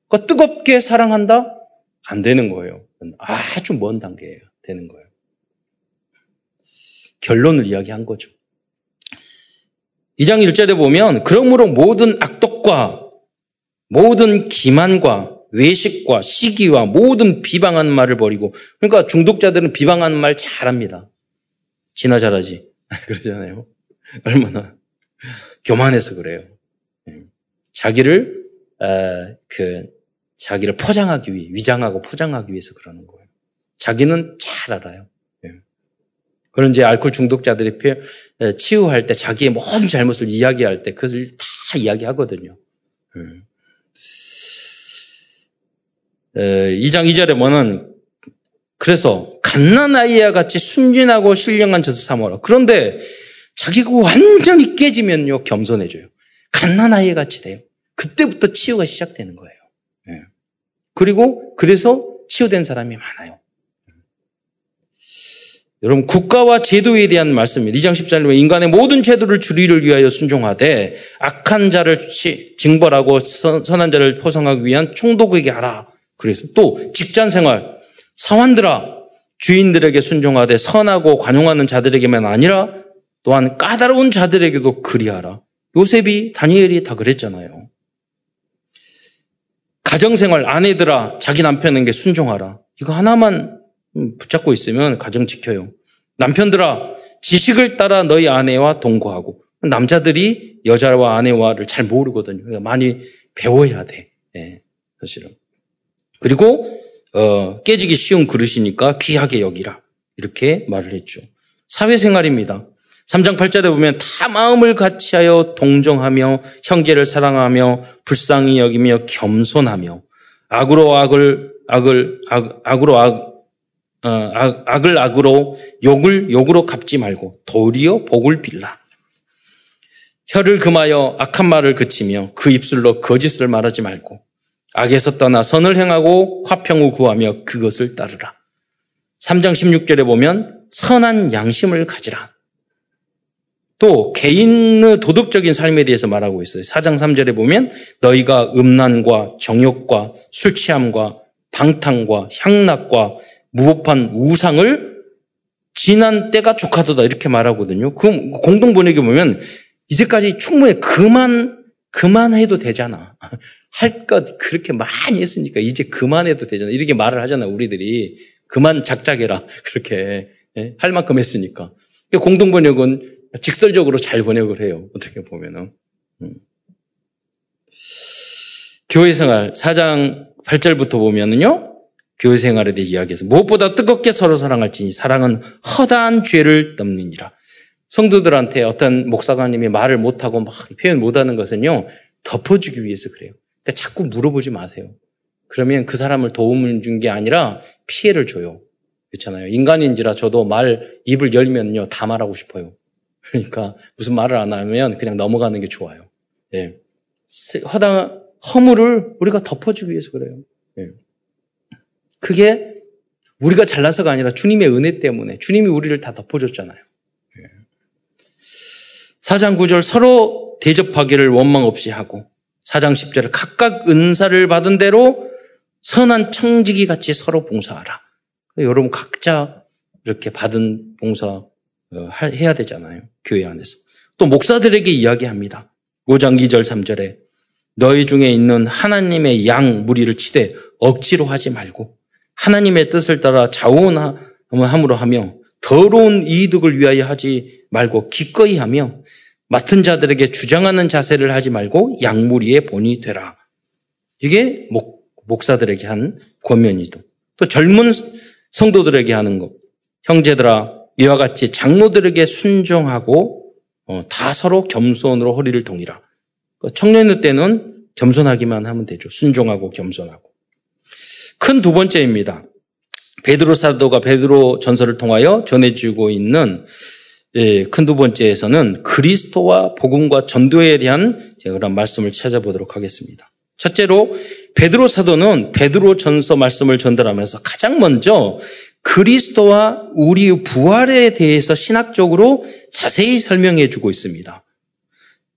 그러니까 뜨겁게 사랑한다? 안 되는 거예요. 아주 먼 단계예요. 되는 거예요. 결론을 이야기한 거죠. 2장 1절에 보면 그러므로 모든 악독과 모든 기만과 외식과 시기와 모든 비방하는 말을 버리고 그러니까 중독자들은 비방하는 말 잘합니다. 지나 잘하지. 그러잖아요. 얼마나 교만해서 그래요. 예. 자기를 어, 그 자기를 포장하기 위해 위장하고 포장하기 위해서 그러는 거예요. 자기는 잘 알아요. 예. 그런 이제 알코올 중독자들이 치유할 때 자기의 모든 잘못을 이야기할 때 그것을 다 이야기하거든요. 예. 2장 2절에 보면 그래서 갓난 아이와 같이 순진하고 신령한 젖을 삼아라. 그런데 자기가 완전히 깨지면요 겸손해져요. 갓난 아이 같이 돼요. 그때부터 치유가 시작되는 거예요. 예. 그리고 그래서 치유된 사람이 많아요. 여러분 국가와 제도에 대한 말씀입니다. 2장 14절에 인간의 모든 제도를 주리를 위하여 순종하되 악한 자를 징벌하고 선한 자를 포성하기 위한 총독에게 하라. 그래서 또 직장 생활 사환들아 주인들에게 순종하되 선하고 관용하는 자들에게만 아니라 또한 까다로운 자들에게도 그리하라. 요셉이 다니엘이 다 그랬잖아요. 가정생활 아내들아 자기 남편에게 순종하라. 이거 하나만 음, 붙잡고 있으면 가정 지켜요. 남편들아, 지식을 따라 너희 아내와 동거하고. 남자들이 여자와 아내와를 잘 모르거든요. 그러니까 많이 배워야 돼. 예, 사실은. 그리고, 어, 깨지기 쉬운 그릇이니까 귀하게 여기라. 이렇게 말을 했죠. 사회생활입니다. 3장 8절에 보면 다 마음을 같이하여 동정하며 형제를 사랑하며 불쌍히 여기며 겸손하며 악으로 악을 악을 악, 악으로 악, 어, 악, 을 악으로 욕을 욕으로 갚지 말고 도리어 복을 빌라. 혀를 금하여 악한 말을 그치며 그 입술로 거짓을 말하지 말고 악에서 떠나 선을 행하고 화평을 구하며 그것을 따르라. 3장 16절에 보면 선한 양심을 가지라. 또 개인의 도덕적인 삶에 대해서 말하고 있어요. 4장 3절에 보면 너희가 음란과 정욕과 술 취함과 방탕과 향락과 무법한 우상을 지난 때가 족하도다 이렇게 말하거든요. 그 공동 번역에 보면 이제까지 충분히 그만 그만해도 되잖아. 할 것 그렇게 많이 했으니까 이제 그만해도 되잖아. 이렇게 말을 하잖아. 우리들이 그만 작작해라. 그렇게 예? 할 만큼 했으니까. 공동 번역은 직설적으로 잘 번역을 해요. 어떻게 보면은. 음. 교회 생활 4장 8절부터 보면은요. 교회 생활에 대해 이야기해서 무엇보다 뜨겁게 서로 사랑할지니 사랑은 허다한 죄를 덮느니라. 성도들한테 어떤 목사관님이 말을 못하고 막 표현 못하는 것은요 덮어주기 위해서 그래요. 그러니까 자꾸 물어보지 마세요. 그러면 그 사람을 도움을 준 게 아니라 피해를 줘요. 그렇잖아요. 인간인지라 저도 말 입을 열면요 다 말하고 싶어요. 그러니까 무슨 말을 안 하면 그냥 넘어가는 게 좋아요. 예. 허다 허물을 우리가 덮어주기 위해서 그래요. 예. 그게 우리가 잘나서가 아니라 주님의 은혜 때문에 주님이 우리를 다 덮어줬잖아요. 예. 사장 구절 서로 대접하기를 원망 없이 하고 사장 10절을 각각 은사를 받은 대로 선한 청지기 같이 서로 봉사하라. 여러분 각자 이렇게 받은 봉사 어, 해야 되잖아요. 교회 안에서. 또 목사들에게 이야기합니다. 5장 2절 3절에 너희 중에 있는 하나님의 양 무리를 치되 억지로 하지 말고 하나님의 뜻을 따라 자원함으로 하며 더러운 이득을 위하여 하지 말고 기꺼이 하며 맡은 자들에게 주장하는 자세를 하지 말고 양무리의 본이 되라. 이게 목, 목사들에게 한 권면이도. 또 젊은 성도들에게 하는 것. 형제들아, 이와 같이 장로들에게 순종하고 어, 다 서로 겸손으로 허리를 동이라. 청년의 때는 겸손하기만 하면 되죠. 순종하고 겸손하고. 큰 두 번째입니다. 베드로 사도가 베드로 전설을 통하여 전해주고 있는 예, 큰 두 번째에서는 그리스도와 복음과 전도에 대한 그런 말씀을 찾아보도록 하겠습니다. 첫째로 베드로 사도는 베드로 전서 말씀을 전달하면서 가장 먼저 그리스도와 우리 부활에 대해서 신학적으로 자세히 설명해 주고 있습니다.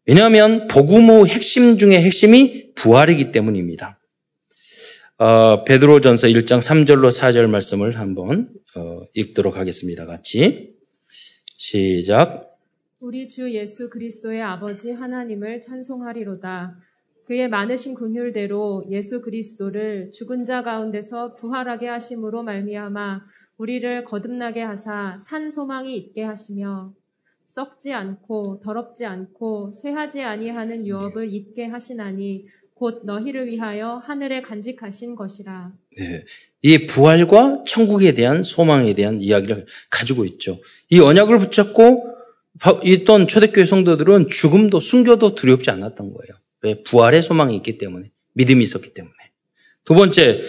왜냐하면 복음의 핵심 중의 핵심이 부활이기 때문입니다. 어, 베드로전서 1장 3절로 4절 말씀을 한번 어, 읽도록 하겠습니다. 같이 시작. 우리 주 예수 그리스도의 아버지 하나님을 찬송하리로다. 그의 많으신 긍휼대로 예수 그리스도를 죽은 자 가운데서 부활하게 하심으로 말미암아 우리를 거듭나게 하사 산 소망이 있게 하시며 썩지 않고 더럽지 않고 쇠하지 아니하는 유업을 잊게 하시나니 곧 너희를 위하여 하늘에 간직하신 것이라. 네. 이 부활과 천국에 대한 소망에 대한 이야기를 가지고 있죠. 이 언약을 붙잡고 있던 초대교회 성도들은 죽음도 순교도 두렵지 않았던 거예요. 왜? 부활의 소망이 있기 때문에. 믿음이 있었기 때문에. 두 번째,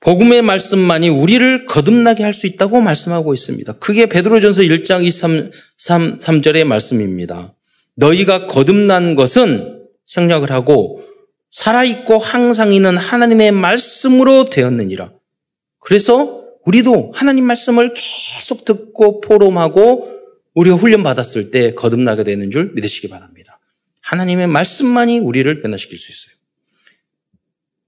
복음의 말씀만이 우리를 거듭나게 할 수 있다고 말씀하고 있습니다. 그게 베드로전서 1장 2, 3, 3, 3절의 말씀입니다. 너희가 거듭난 것은 생략을 하고 살아있고 항상 있는 하나님의 말씀으로 되었느니라. 그래서 우리도 하나님 말씀을 계속 듣고 포럼하고 우리가 훈련받았을 때 거듭나게 되는 줄 믿으시기 바랍니다. 하나님의 말씀만이 우리를 변화시킬 수 있어요.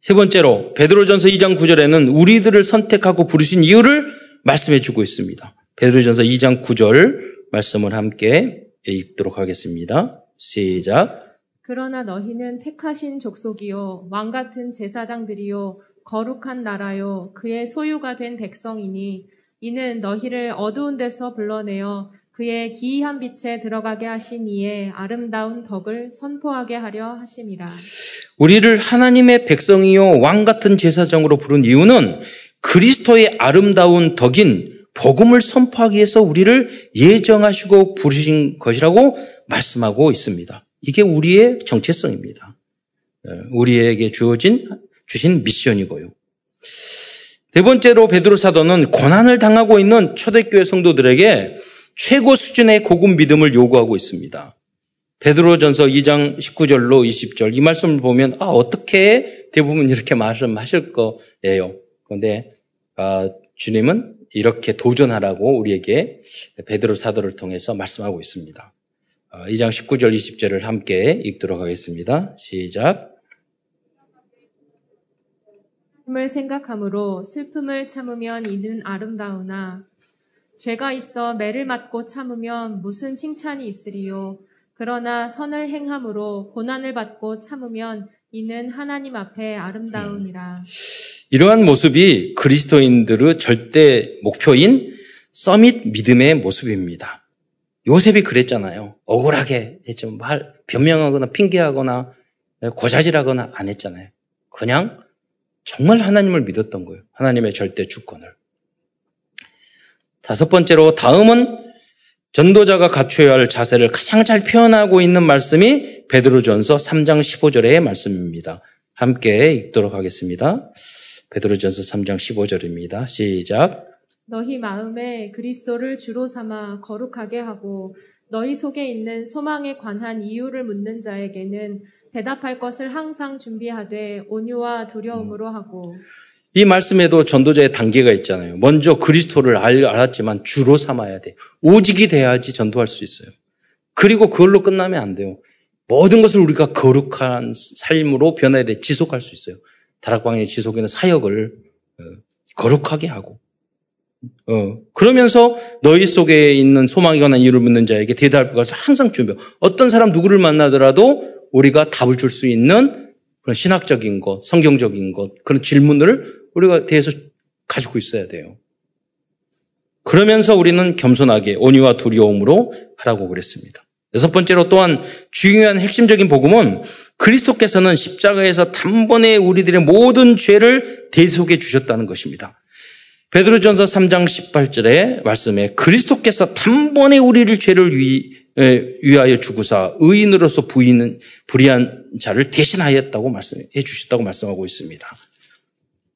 세 번째로 베드로전서 2장 9절에는 우리들을 선택하고 부르신 이유를 말씀해 주고 있습니다. 베드로전서 2장 9절 말씀을 함께 읽도록 하겠습니다. 시작. 그러나 너희는 택하신 족속이요 왕 같은 제사장들이요 거룩한 나라요 그의 소유가 된 백성이니 이는 너희를 어두운 데서 불러내어 그의 기이한 빛에 들어가게 하신 이의 아름다운 덕을 선포하게 하려 하심이라. 우리를 하나님의 백성이요 왕 같은 제사장으로 부른 이유는 그리스도의 아름다운 덕인 복음을 선포하기 위해서 우리를 예정하시고 부르신 것이라고 말씀하고 있습니다. 이게 우리의 정체성입니다. 예, 우리에게 주어진 주신 미션이고요. 네 번째로 베드로 사도는 고난을 당하고 있는 초대교회 성도들에게 최고 수준의 고급 믿음을 요구하고 있습니다. 베드로전서 2장 19절로 20절 이 말씀을 보면 아 어떻게 대부분 이렇게 말씀하실 거예요. 그런데 아, 주님은 이렇게 도전하라고 우리에게 베드로 사도를 통해서 말씀하고 있습니다. 2장 아, 19절 20절을 함께 읽도록 하겠습니다. 시작. 슬픔을 생각함으로 슬픔을 참으면 이는 아름다우나 죄가 있어 매를 맞고 참으면 무슨 칭찬이 있으리요. 그러나 선을 행함으로 고난을 받고 참으면 이는 하나님 앞에 아름다우니라. 이러한 모습이 그리스도인들의 절대 목표인 서밋 믿음의 모습입니다. 요셉이 그랬잖아요. 억울하게 했죠. 말 변명하거나 핑계하거나 고자질하거나 안 했잖아요. 그냥 정말 하나님을 믿었던 거예요. 하나님의 절대 주권을. 다섯 번째로 다음은 전도자가 갖춰야 할 자세를 가장 잘 표현하고 있는 말씀이 베드로전서 3장 15절의 말씀입니다. 함께 읽도록 하겠습니다. 베드로전서 3장 15절입니다. 시작. 너희 마음에 그리스도를 주로 삼아 거룩하게 하고 너희 속에 있는 소망에 관한 이유를 묻는 자에게는 대답할 것을 항상 준비하되 온유와 두려움으로 하고 이 말씀에도 전도자의 단계가 있잖아요. 먼저 그리스도를 알았지만 주로 삼아야 돼. 오직이 돼야지 전도할 수 있어요. 그리고 그걸로 끝나면 안 돼요. 모든 것을 우리가 거룩한 삶으로 변해야 돼. 지속할 수 있어요. 다락방의 지속에는 사역을 어, 거룩하게 하고 어, 그러면서 너희 속에 있는 소망이 관한 이유를 묻는 자에게 대답할 것을 항상 준비. 어떤 사람 누구를 만나더라도 우리가 답을 줄 수 있는 그런 신학적인 것, 성경적인 것, 그런 질문들을 우리가 대해서 가지고 있어야 돼요. 그러면서 우리는 겸손하게 온유와 두려움으로 하라고 그랬습니다. 여섯 번째로 또한 중요한 핵심적인 복음은 그리스도께서는 십자가에서 단번에 우리들의 모든 죄를 대속해 주셨다는 것입니다. 베드로전서 3장 18절의 말씀에 그리스도께서 단번에 우리를 죄를 위, 위하여 주구사 의인으로서 부인은 불의한 자를 대신하였다고 말씀해 주셨다고 말씀하고 있습니다.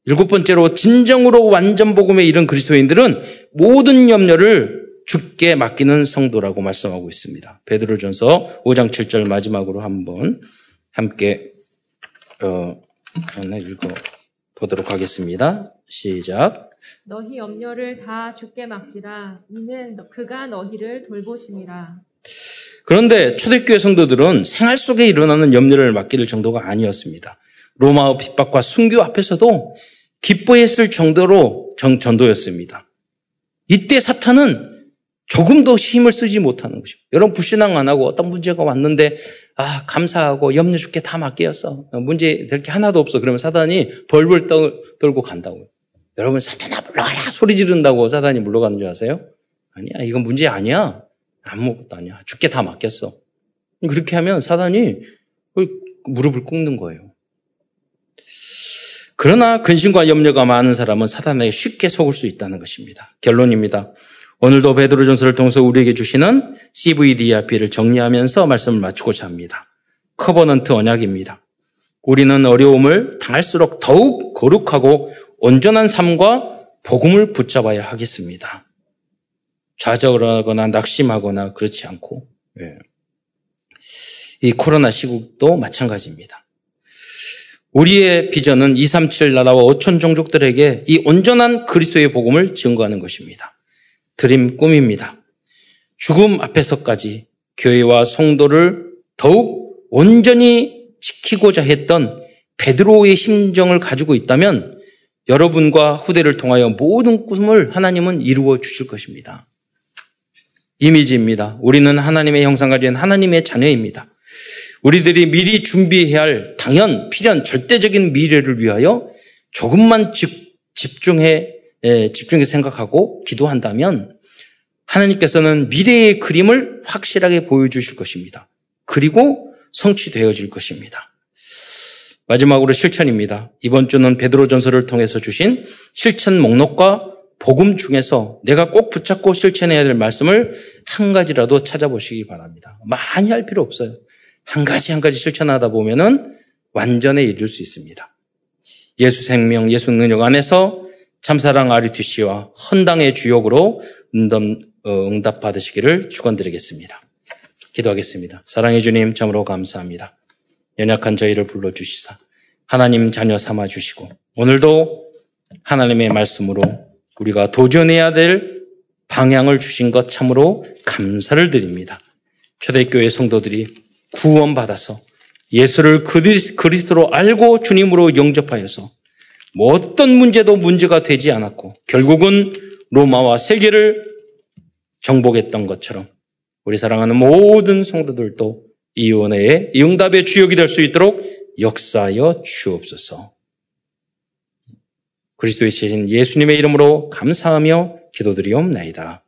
일곱 번째로 진정으로 완전 복음에 이른 그리스도인들은 모든 염려를 죽게 맡기는 성도라고 말씀하고 있습니다. 베드로전서 5장 7절 마지막으로 한번 함께 어, 읽어 보도록 하겠습니다. 시작. 너희 염려를 다 죽게 맡기라. 이는 그가 너희를 돌보심이라. 그런데 초대교회 성도들은 생활 속에 일어나는 염려를 맡길 정도가 아니었습니다. 로마의 핍박과 순교 앞에서도 기뻐했을 정도로 정, 전도였습니다. 이때 사탄은 조금 더 힘을 쓰지 못하는 것이고, 여러분 불신앙 안 하고 어떤 문제가 왔는데, 아, 감사하고 염려 죽게 다 맡겼어. 문제 될 게 하나도 없어. 그러면 사단이 벌벌 떨, 떨고 간다고요. 여러분, 사탄아 물러가라! 소리 지른다고 사단이 물러가는 줄 아세요? 아니야, 이건 문제 아니야. 아무것도 아니야. 죽게 다 맡겼어. 그렇게 하면 사단이 무릎을 꿇는 거예요. 그러나 근심과 염려가 많은 사람은 사단에게 쉽게 속을 수 있다는 것입니다. 결론입니다. 오늘도 베드로전서를 통해서 우리에게 주시는 CVDRP를 정리하면서 말씀을 마치고자 합니다. covenant 언약입니다. 우리는 어려움을 당할수록 더욱 거룩하고 온전한 삶과 복음을 붙잡아야 하겠습니다. 좌절하거나 낙심하거나 그렇지 않고 예. 이 코로나 시국도 마찬가지입니다. 우리의 비전은 237 나라와 5천 종족들에게 이 온전한 그리스도의 복음을 증거하는 것입니다. dream 꿈입니다. 죽음 앞에서까지 교회와 성도를 더욱 온전히 지키고자 했던 베드로의 심정을 가지고 있다면 여러분과 후대를 통하여 모든 꿈을 하나님은 이루어 주실 것입니다. 이미지입니다. 우리는 하나님의 형상 가진 하나님의 자녀입니다. 우리들이 미리 준비해야 할 당연, 필연, 절대적인 미래를 위하여 조금만 집, 집중해, 에, 집중해 생각하고 기도한다면 하나님께서는 미래의 그림을 확실하게 보여주실 것입니다. 그리고 성취되어질 것입니다. 마지막으로 실천입니다. 이번 주는 베드로전서를 통해서 주신 실천 목록과 복음 중에서 내가 꼭 붙잡고 실천해야 될 말씀을 한 가지라도 찾아보시기 바랍니다. 많이 할 필요 없어요. 한 가지 한 가지 실천하다 보면은 완전에 이를 수 있습니다. 예수 생명, 예수 능력 안에서 참사랑 RUTC와 헌당의 주역으로 어, 응답 받으시기를 축원드리겠습니다. 기도하겠습니다. 사랑해 주님 참으로 감사합니다. 연약한 저희를 불러주시사 하나님 자녀 삼아 주시고 오늘도 하나님의 말씀으로 우리가 도전해야 될 방향을 주신 것 참으로 감사를 드립니다. 초대교회 성도들이 구원받아서 예수를 그리스도로 알고 주님으로 영접하여서 뭐 어떤 문제도 문제가 되지 않았고 결국은 로마와 세계를 정복했던 것처럼 우리 사랑하는 모든 성도들도 이 은혜의 이 응답의 주역이 될 수 있도록 역사하여 주옵소서. 그리스도의 신 예수님의 이름으로 감사하며 기도드리옵나이다.